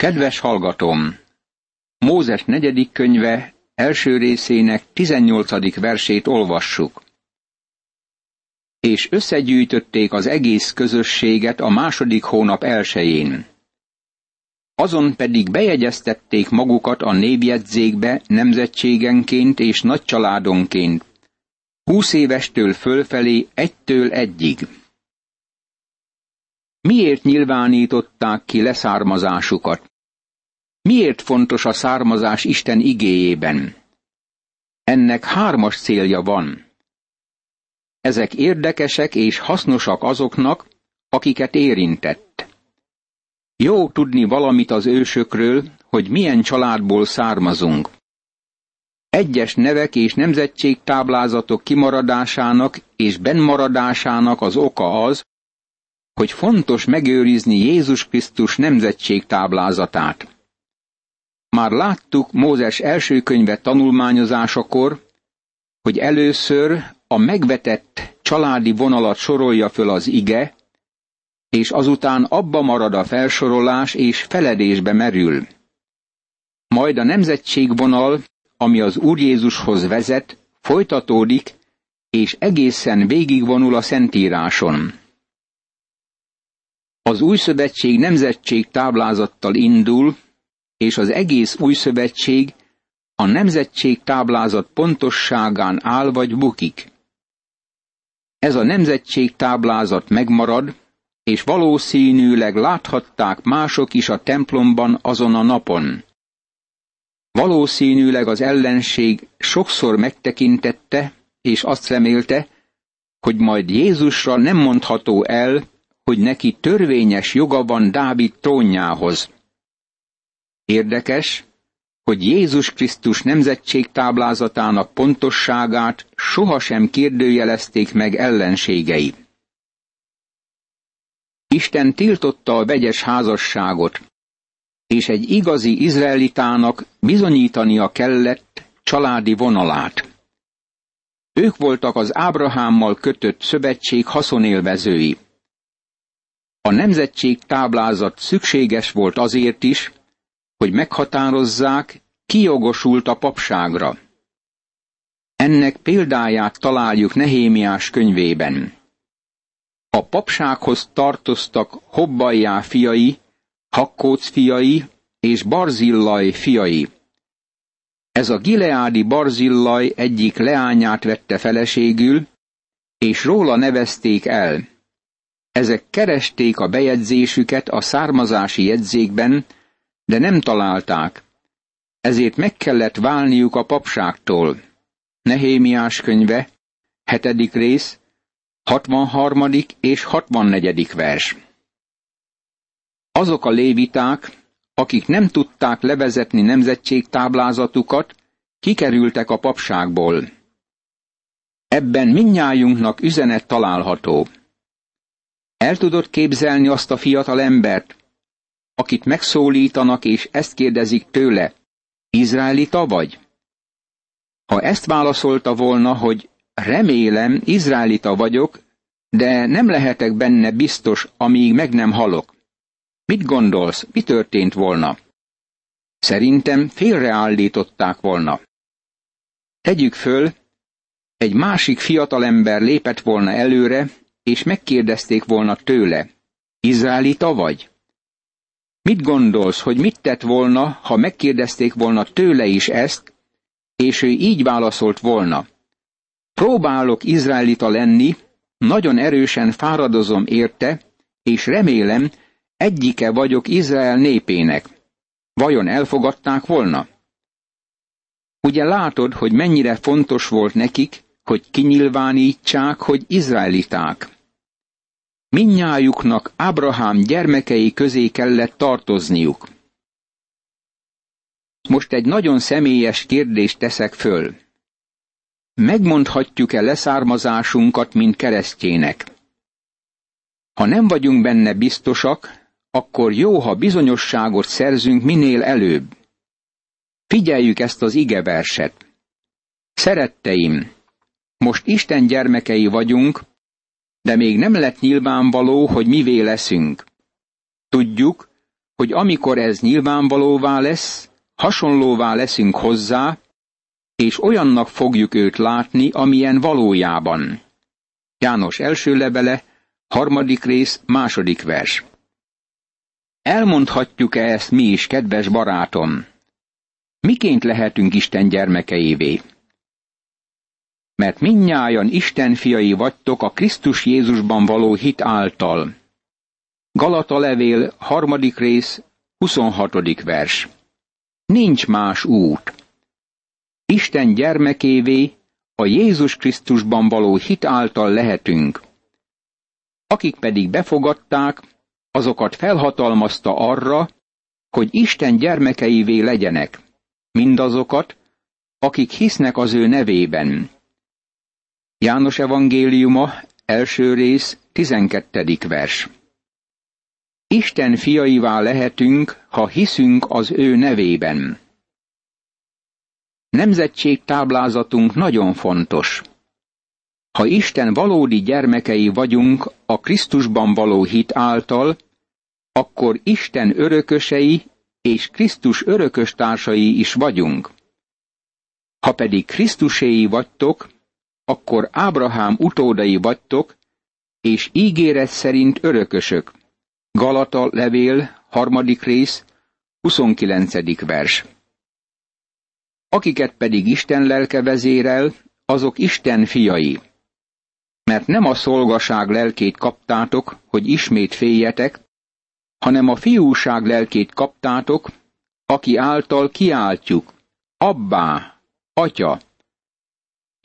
Kedves hallgatom! Mózes negyedik könyve első részének tizennyolcadik versét olvassuk. És összegyűjtötték az egész közösséget a második hónap elsején. Azon pedig bejegyeztették magukat a névjegyzékbe nemzetségenként és nagycsaládonként, húsz évestől fölfelé egytől egyig. Miért nyilvánították ki leszármazásukat? Miért fontos a származás Isten igéjében? Ennek hármas célja van. Ezek érdekesek és hasznosak azoknak, akiket érintett. Jó tudni valamit az ősökről, hogy milyen családból származunk. Egyes nevek és nemzetségtáblázatok kimaradásának és benmaradásának az oka az, hogy fontos megőrizni Jézus Krisztus nemzetségtáblázatát. Már láttuk Mózes első könyve tanulmányozásakor, hogy először a megvetett családi vonalat sorolja föl az ige, és azután abba marad a felsorolás és feledésbe merül. Majd a nemzetségvonal, ami az Úr Jézushoz vezet, folytatódik, és egészen végigvonul a Szentíráson. Az új szövetség nemzetség táblázattal indul, és az egész új szövetség a nemzetség táblázat pontosságán áll vagy bukik. Ez a nemzetség táblázat megmarad, és valószínűleg láthatták mások is a templomban azon a napon. Valószínűleg az ellenség sokszor megtekintette, és azt remélte, hogy majd Jézusra nem mondható el, hogy neki törvényes joga van Dávid trónjához. Érdekes, hogy Jézus Krisztus nemzetség táblázatának pontosságát sohasem kérdőjelezték meg ellenségei. Isten tiltotta a vegyes házasságot, és egy igazi izraelitának bizonyítania kellett családi vonalát. Ők voltak az Ábrahámmal kötött szövetség haszonélvezői. A nemzetség táblázat szükséges volt azért is, hogy meghatározzák, ki jogosult a papságra. Ennek példáját találjuk Nehémiás könyvében. A papsághoz tartoztak Hobbajjá fiai, Hakkóc fiai és Barzillaj fiai. Ez a gileádi Barzillaj egyik leányát vette feleségül, és róla nevezték el. Ezek keresték a bejegyzésüket a származási jegyzékben, de nem találták. Ezért meg kellett válniuk a papságtól. Nehémiás könyve, hetedik rész, 63. és 64. vers. Azok a léviták, akik nem tudták levezetni nemzetségtáblázatukat, kikerültek a papságból. Ebben minnyájunknak üzenet található. El tudod képzelni azt a fiatal embert, akit megszólítanak és ezt kérdezik tőle, Izraelita vagy? Ha ezt válaszolta volna, hogy remélem, Izraelita vagyok, de nem lehetek benne biztos, amíg meg nem halok. Mit gondolsz, mi történt volna? Szerintem félreállították volna. Tegyük föl, egy másik fiatalember lépett volna előre, és megkérdezték volna tőle, Izraelita vagy? Mit gondolsz, hogy mit tett volna, ha megkérdezték volna tőle is ezt, és ő így válaszolt volna? Próbálok izraelita lenni, nagyon erősen fáradozom érte, és remélem, egyike vagyok Izrael népének. Vajon elfogadták volna? Ugye látod, hogy mennyire fontos volt nekik, hogy kinyilvánítsák, hogy izraeliták. Minnyájuknak Ábrahám gyermekei közé kellett tartozniuk. Most egy nagyon személyes kérdést teszek föl. Megmondhatjuk-e leszármazásunkat, mint keresztjének? Ha nem vagyunk benne biztosak, akkor jó, ha bizonyosságot szerzünk minél előbb. Figyeljük ezt az igeverset. Szeretteim, most Isten gyermekei vagyunk, de még nem lett nyilvánvaló, hogy mivé leszünk. Tudjuk, hogy amikor ez nyilvánvalóvá lesz, hasonlóvá leszünk hozzá, és olyannak fogjuk őt látni, amilyen valójában. János első levele, harmadik rész, második vers. Elmondhatjuk-e ezt mi is, kedves barátom? Miként lehetünk Isten gyermekeivé? Mert minnyájan Isten fiai vagytok a Krisztus Jézusban való hit által. Galata levél, harmadik rész, 26. vers. Nincs más út. Isten gyermekévé a Jézus Krisztusban való hit által lehetünk. Akik pedig befogadták, azokat felhatalmazta arra, hogy Isten gyermekeivé legyenek, mindazokat, akik hisznek az ő nevében. János evangéliuma, első rész, tizenkettedik vers. Isten fiaivá lehetünk, ha hiszünk az ő nevében. Nemzetség táblázatunk nagyon fontos. Ha Isten valódi gyermekei vagyunk a Krisztusban való hit által, akkor Isten örökösei és Krisztus örökös társai is vagyunk. Ha pedig Krisztuséi vagytok, akkor Ábrahám utódai vagytok, és ígéret szerint örökösök. Galata levél, harmadik rész, 29. vers. Akiket pedig Isten lelke vezérel, azok Isten fiai. Mert nem a szolgaság lelkét kaptátok, hogy ismét féljetek, hanem a fiúság lelkét kaptátok, aki által kiáltjuk, Abbá, Atya.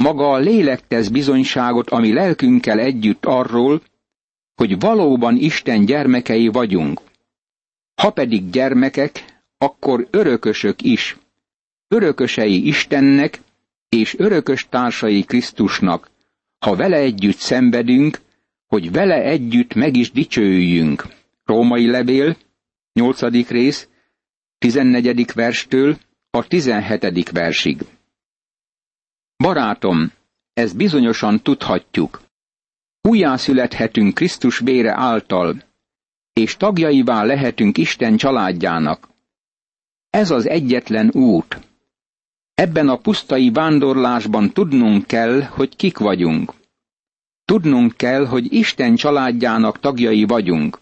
Maga a lélek tesz bizonyságot, ami lelkünkkel együtt arról, hogy valóban Isten gyermekei vagyunk. Ha pedig gyermekek, akkor örökösök is, örökösei Istennek és örökös társai Krisztusnak, ha vele együtt szenvedünk, hogy vele együtt meg is dicsőjünk. Római levél, 8. rész, 14. verstől a 17. versig. Barátom, ezt bizonyosan tudhatjuk. Újjászülethetünk Krisztus vére által, és tagjaivá lehetünk Isten családjának. Ez az egyetlen út. Ebben a pusztai vándorlásban tudnunk kell, hogy kik vagyunk. Tudnunk kell, hogy Isten családjának tagjai vagyunk.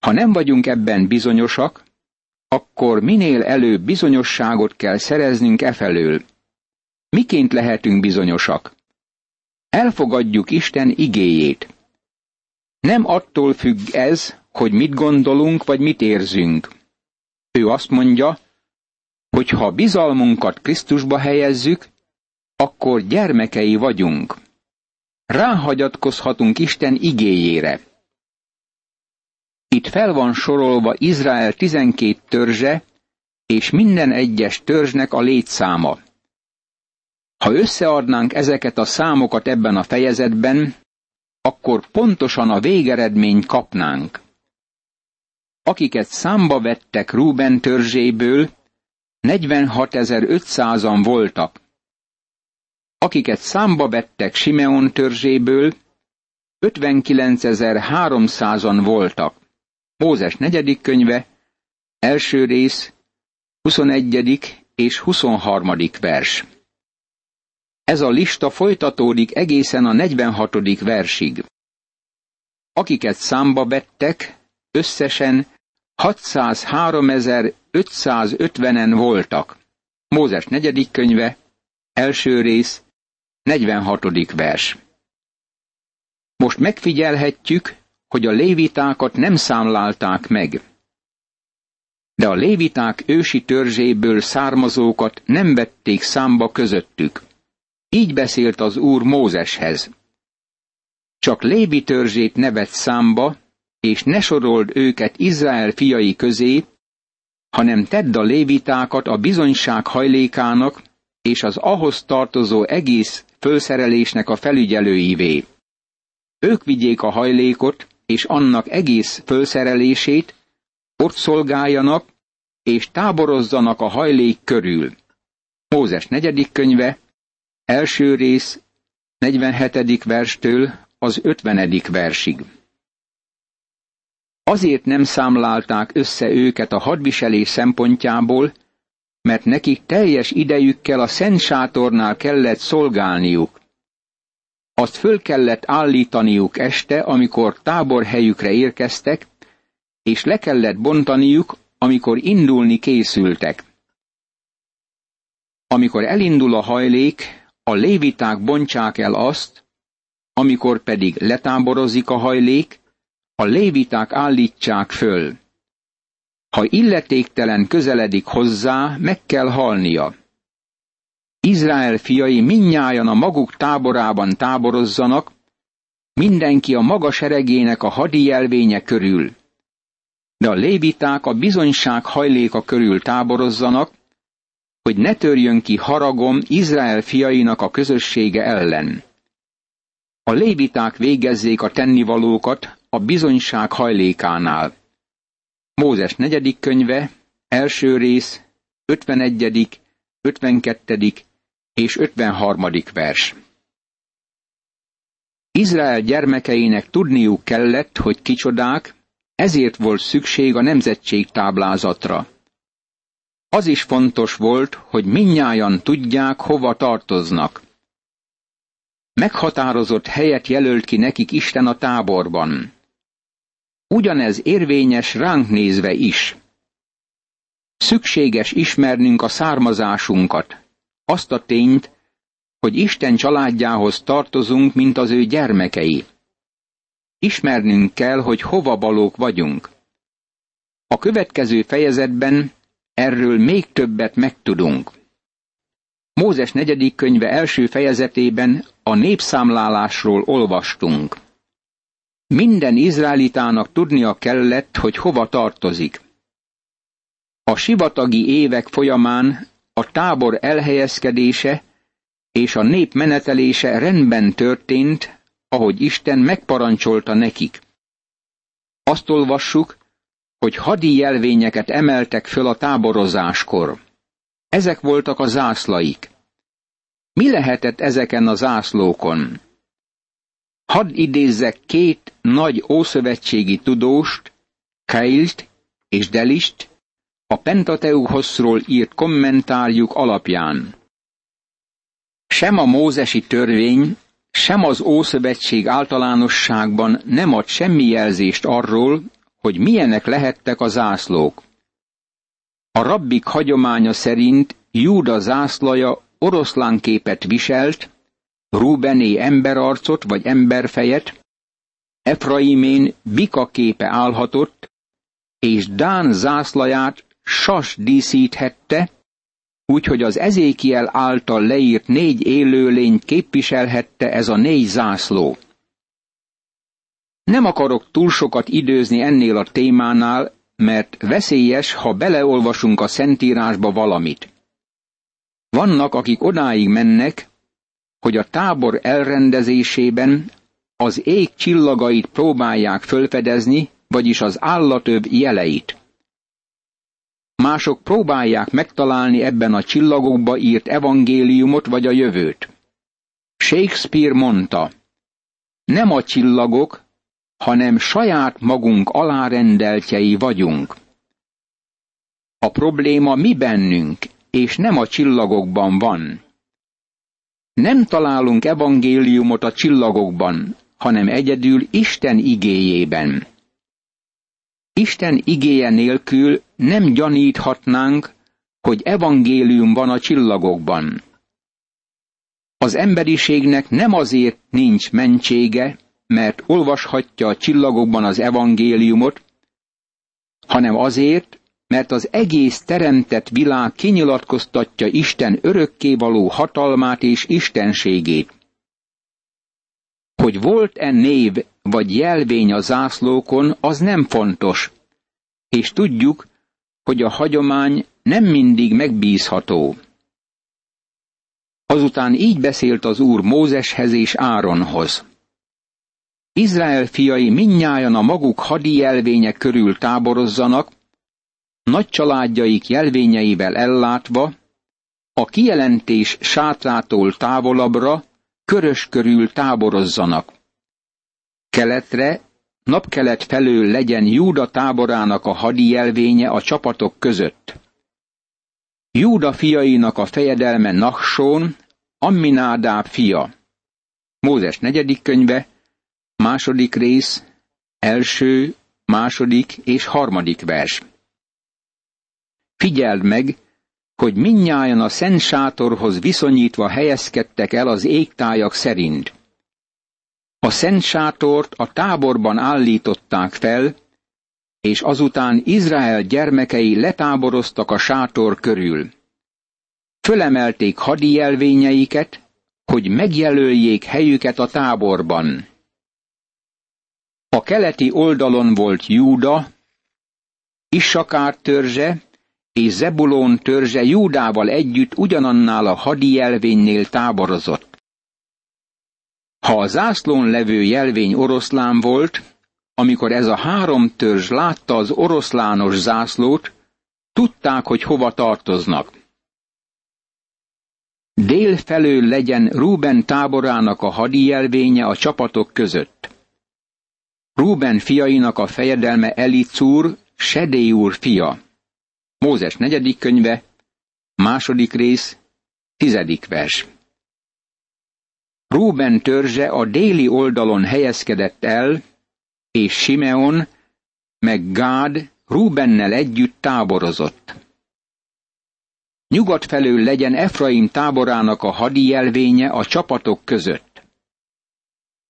Ha nem vagyunk ebben bizonyosak, akkor minél előbb bizonyosságot kell szereznünk efelől. Miként lehetünk bizonyosak? Elfogadjuk Isten igéjét. Nem attól függ ez, hogy mit gondolunk vagy mit érzünk. Ő azt mondja, hogy ha bizalmunkat Krisztusba helyezzük, akkor gyermekei vagyunk. Ráhagyatkozhatunk Isten igéjére. Itt fel van sorolva Izrael tizenkét törzse, és minden egyes törzsnek a létszáma. Ha összeadnánk ezeket a számokat ebben a fejezetben, akkor pontosan a végeredményt kapnánk. Akiket számba vettek Ruben törzséből, 46.500-an voltak. Akiket számba vettek Simeon törzséből, 59.300-an voltak. Mózes negyedik könyve, első rész, 21. és 23. vers. Ez a lista folytatódik egészen a 46. versig. Akiket számba vettek, összesen 603.550-en voltak. Mózes negyedik könyve, első rész, 46. vers. Most megfigyelhetjük, hogy a lévitákat nem számlálták meg. De a léviták ősi törzséből származókat nem vették számba közöttük. Így beszélt az Úr Mózeshez. Csak Lévi törzsét nevet számba, és ne sorold őket Izrael fiai közé, hanem tedd a lévitákat a bizonyság hajlékának és az ahhoz tartozó egész fölszerelésnek a felügyelőivé. Ők vigyék a hajlékot és annak egész fölszerelését, ott szolgáljanak és táborozzanak a hajlék körül. Mózes negyedik könyve, első rész, 47. verstől az 50. versig. Azért nem számlálták össze őket a hadviselés szempontjából, mert nekik teljes idejükkel a Szent Sátornál kellett szolgálniuk. Azt föl kellett állítaniuk este, amikor táborhelyükre érkeztek, és le kellett bontaniuk, amikor indulni készültek. Amikor elindul a hajlék, a léviták bontsák el azt, amikor pedig letáborozik a hajlék, a léviták állítsák föl. Ha illetéktelen közeledik hozzá, meg kell halnia. Izrael fiai minnyájan a maguk táborában táborozzanak, mindenki a maga seregének a hadi jelvénye körül. De a léviták a bizonyság hajléka körül táborozzanak, hogy ne törjön ki haragom Izrael fiainak a közössége ellen. A léviták végezzék a tennivalókat a bizonyság hajlékánál. Mózes negyedik könyve, első rész, 51., 52. és 53. vers. Izrael gyermekeinek tudniuk kellett, hogy kicsodák, ezért volt szükség a nemzetség táblázatra. Az is fontos volt, hogy minnyájan tudják, hova tartoznak. Meghatározott helyet jelölt ki nekik Isten a táborban. Ugyanez érvényes ránk nézve is. Szükséges ismernünk a származásunkat, azt a tényt, hogy Isten családjához tartozunk, mint az ő gyermekei. Ismernünk kell, hogy hova valók vagyunk. A következő fejezetben erről még többet megtudunk. Mózes negyedik könyve első fejezetében a népszámlálásról olvastunk. Minden izraelitának tudnia kellett, hogy hova tartozik. A sivatagi évek folyamán a tábor elhelyezkedése és a nép menetelése rendben történt, ahogy Isten megparancsolta nekik. Azt olvassuk, hogy hadi jelvényeket emeltek föl a táborozáskor. Ezek voltak a zászlaik. Mi lehetett ezeken a zászlókon? Hadd idézzek két nagy ószövetségi tudóst, Keilt és Delist, a Pentateuchoszról írt kommentárjuk alapján. Sem a mózesi törvény, sem az Ószövetség általánosságban nem ad semmi jelzést arról, hogy milyenek lehettek a zászlók. A rabbik hagyománya szerint Júda zászlaja oroszlánképet viselt, Rubené emberarcot vagy emberfejet, Efraimén bika képe állhatott, és Dán zászlaját sas díszíthette, úgyhogy az Ezékiel által leírt négy élőlényt képviselhette ez a négy zászló. Nem akarok túl sokat időzni ennél a témánál, mert veszélyes, ha beleolvasunk a Szentírásba valamit. Vannak, akik odáig mennek, hogy a tábor elrendezésében az ég csillagait próbálják fölfedezni, vagyis az állatöv jeleit. Mások próbálják megtalálni ebben a csillagokba írt evangéliumot vagy a jövőt. Shakespeare mondta, nem a csillagok, hanem saját magunk alárendeltjei vagyunk. A probléma mi bennünk, és nem a csillagokban van. Nem találunk evangéliumot a csillagokban, hanem egyedül Isten igéjében. Isten igéje nélkül nem gyaníthatnánk, hogy evangélium van a csillagokban. Az emberiségnek nem azért nincs mentsége, mert olvashatja a csillagokban az evangéliumot, hanem azért, mert az egész teremtett világ kinyilatkoztatja Isten örökkévaló hatalmát és istenségét. Hogy volt-e név vagy jelvény a zászlókon, az nem fontos, és tudjuk, hogy a hagyomány nem mindig megbízható. Azután így beszélt az Úr Mózeshez és Áronhoz. Izrael fiai minnyájan a maguk hadi jelvények körül táborozzanak, nagy családjaik jelvényeivel ellátva, a kijelentés sátrától távolabbra, körös körül táborozzanak. Keletre, napkelet felől legyen Júda táborának a hadijelvénye a csapatok között. Júda fiainak a fejedelme Nachsón, Amminádáb fia. Mózes negyedik könyve, második rész, első, második és harmadik vers. Figyeld meg, hogy minnyájan a szent sátorhoz viszonyítva helyezkedtek el az égtájak szerint. A szent sátort a táborban állították fel, és azután Izrael gyermekei letáboroztak a sátor körül. Fölemelték hadi jelvényeiket, hogy megjelöljék helyüket a táborban. A keleti oldalon volt Júda, Issakár törzse és Zebulón törzse Júdával együtt ugyanannál a hadi jelvénynél táborozott. Ha a zászlón levő jelvény oroszlán volt, amikor ez a három törzs látta az oroszlános zászlót, tudták, hogy hova tartoznak. Dél felől legyen Rúben táborának a hadi jelvénye a csapatok között. Rúben fiainak a fejedelme Elicúr, Sedély úr fia. Mózes negyedik könyve, második rész, tizedik vers. Rúben törzse a déli oldalon helyezkedett el, és Simeon, meg Gád Rúbennel együtt táborozott. Nyugat felől legyen Efraim táborának a hadi jelvénye a csapatok között.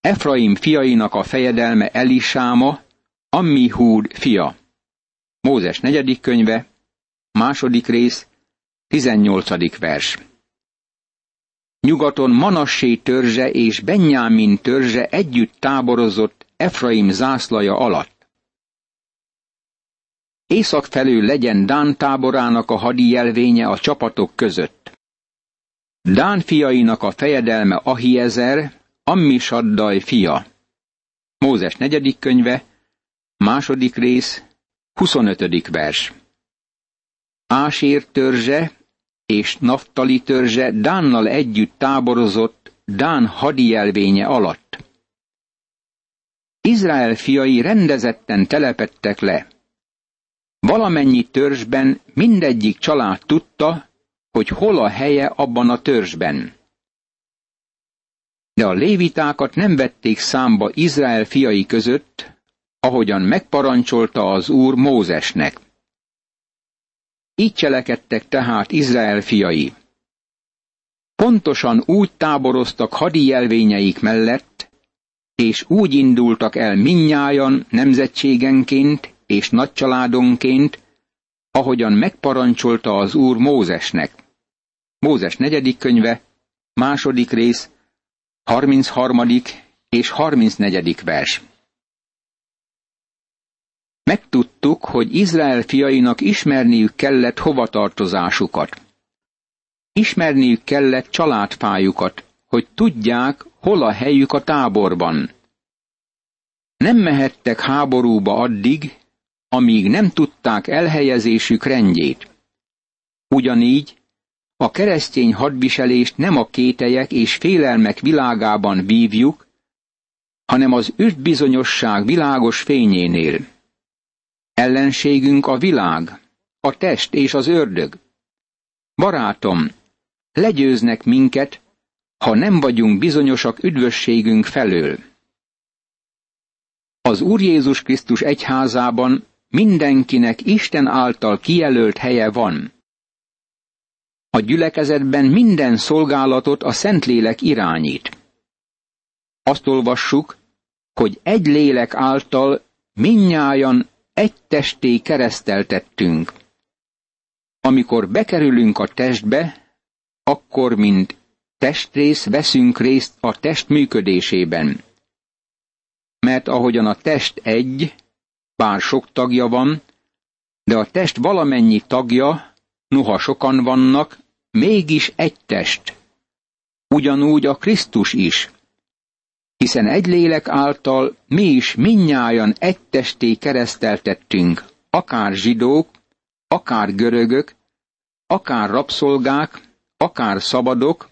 Efraim fiainak a fejedelme Elisáma, Ammihúd fia. Mózes negyedik könyve, második rész, tizennyolcadik vers. Nyugaton Manassé törzse és Benjámin törzse együtt táborozott Efraim zászlaja alatt. Észak felül legyen Dán táborának a hadi jelvénye a csapatok között. Dán fiainak a fejedelme Ahiezer, Ammisaddaj fia. Mózes negyedik könyve, második rész, 25. vers. Ásér törzse és Naftali törzse Dánnal együtt táborozott Dán hadijelvénye alatt. Izrael fiai rendezetten telepettek le. Valamennyi törzsben mindegyik család tudta, hogy hol a helye abban a törzsben. De a lévitákat nem vették számba Izrael fiai között, ahogyan megparancsolta az Úr Mózesnek. Így cselekedtek tehát Izrael fiai. Pontosan úgy táboroztak hadi jelvényeik mellett, és úgy indultak el minnyájan nemzetségenként és nagycsaládonként, ahogyan megparancsolta az Úr Mózesnek. Mózes negyedik könyve, második rész, 33. és 34. vers. Megtudtuk, hogy Izrael fiainak ismerniük kellett hovatartozásukat. Ismerniük kellett családfájukat, hogy tudják, hol a helyük a táborban. Nem mehettek háborúba addig, amíg nem tudták elhelyezésük rendjét. Ugyanígy a keresztény hadviselést nem a kételyek és félelmek világában vívjuk, hanem az üdvbizonyosság világos fényénél. Ellenségünk a világ, a test és az ördög. Barátom, legyőznek minket, ha nem vagyunk bizonyosak üdvösségünk felől. Az Úr Jézus Krisztus egyházában mindenkinek Isten által kijelölt helye van. A gyülekezetben minden szolgálatot a Szentlélek irányít. Azt olvassuk, hogy egy lélek által minnyájan egy testé kereszteltettünk. Amikor bekerülünk a testbe, akkor, mint testrész veszünk részt a test működésében. Mert ahogyan a test egy, bár sok tagja van, de a test valamennyi tagja, noha sokan vannak, mégis egy test. Ugyanúgy a Krisztus is, hiszen egy lélek által mi is minnyájan egy testé kereszteltettünk, akár zsidók, akár görögök, akár rabszolgák, akár szabadok,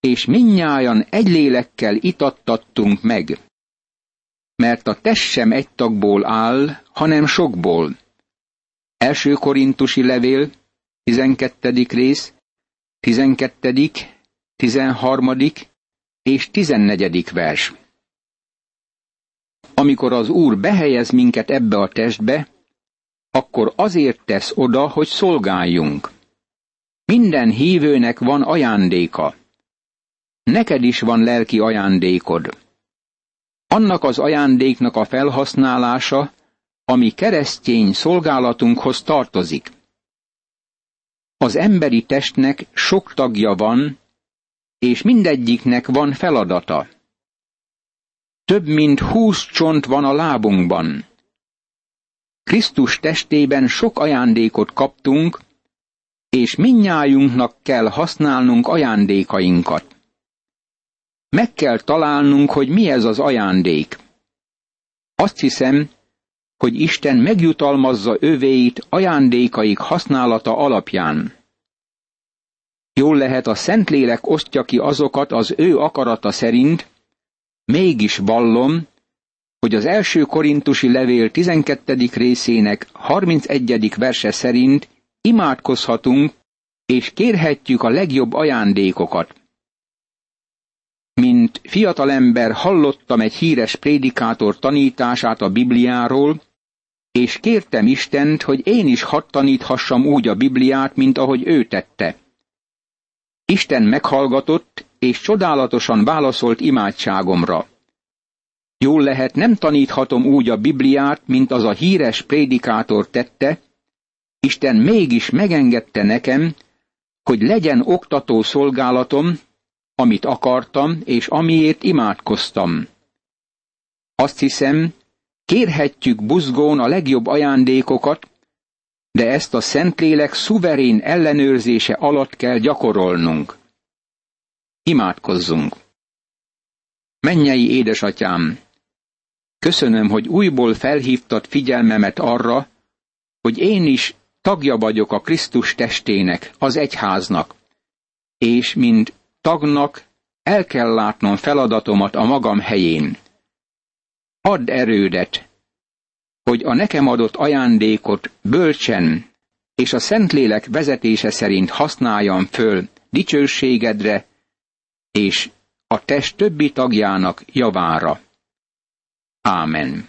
és minnyájan egy lélekkel itattattunk meg. mert a test sem egy tagból áll, hanem sokból. Első korintusi levél, 12. rész, 12., 13. és 14. vers. Amikor az Úr behelyez minket ebbe a testbe, akkor azért tesz oda, hogy szolgáljunk. Minden hívőnek van ajándéka. Neked is van lelki ajándékod. Annak az ajándéknak a felhasználása, ami keresztény szolgálatunkhoz tartozik. Az emberi testnek sok tagja van, és mindegyiknek van feladata. Több mint húsz csont van a lábunkban. Krisztus testében sok ajándékot kaptunk, és minnyájunknak kell használnunk ajándékainkat. Meg kell találnunk, hogy mi ez az ajándék. Azt hiszem, hogy Isten megjutalmazza övéit ajándékaik használata alapján. Jól lehet a Szentlélek osztja ki azokat az ő akarata szerint, mégis vallom, hogy az első korintusi levél 12. részének 31. verse szerint imádkozhatunk és kérhetjük a legjobb ajándékokat. Mint fiatalember hallottam egy híres prédikátor tanítását a Bibliáról, és kértem Istent, hogy én is hadd taníthassam úgy a Bibliát, mint ahogy ő tette. Isten meghallgatott, és csodálatosan válaszolt imádságomra. Jól lehet, nem taníthatom úgy a Bibliát, mint az a híres prédikátor tette, Isten mégis megengedte nekem, hogy legyen oktató szolgálatom, amit akartam, és amiért imádkoztam. Azt hiszem, kérhetjük buzgón a legjobb ajándékokat, de ezt a Szentlélek szuverén ellenőrzése alatt kell gyakorolnunk. Imádkozzunk! Mennyei édesatyám! Köszönöm, hogy újból felhívtad figyelmemet arra, hogy én is tagja vagyok a Krisztus testének, az egyháznak, és mint tagnak el kell látnom feladatomat a magam helyén. Add erődet, hogy a nekem adott ajándékot bölcsen és a Szentlélek vezetése szerint használjam föl dicsőségedre és a test többi tagjának javára. Ámen.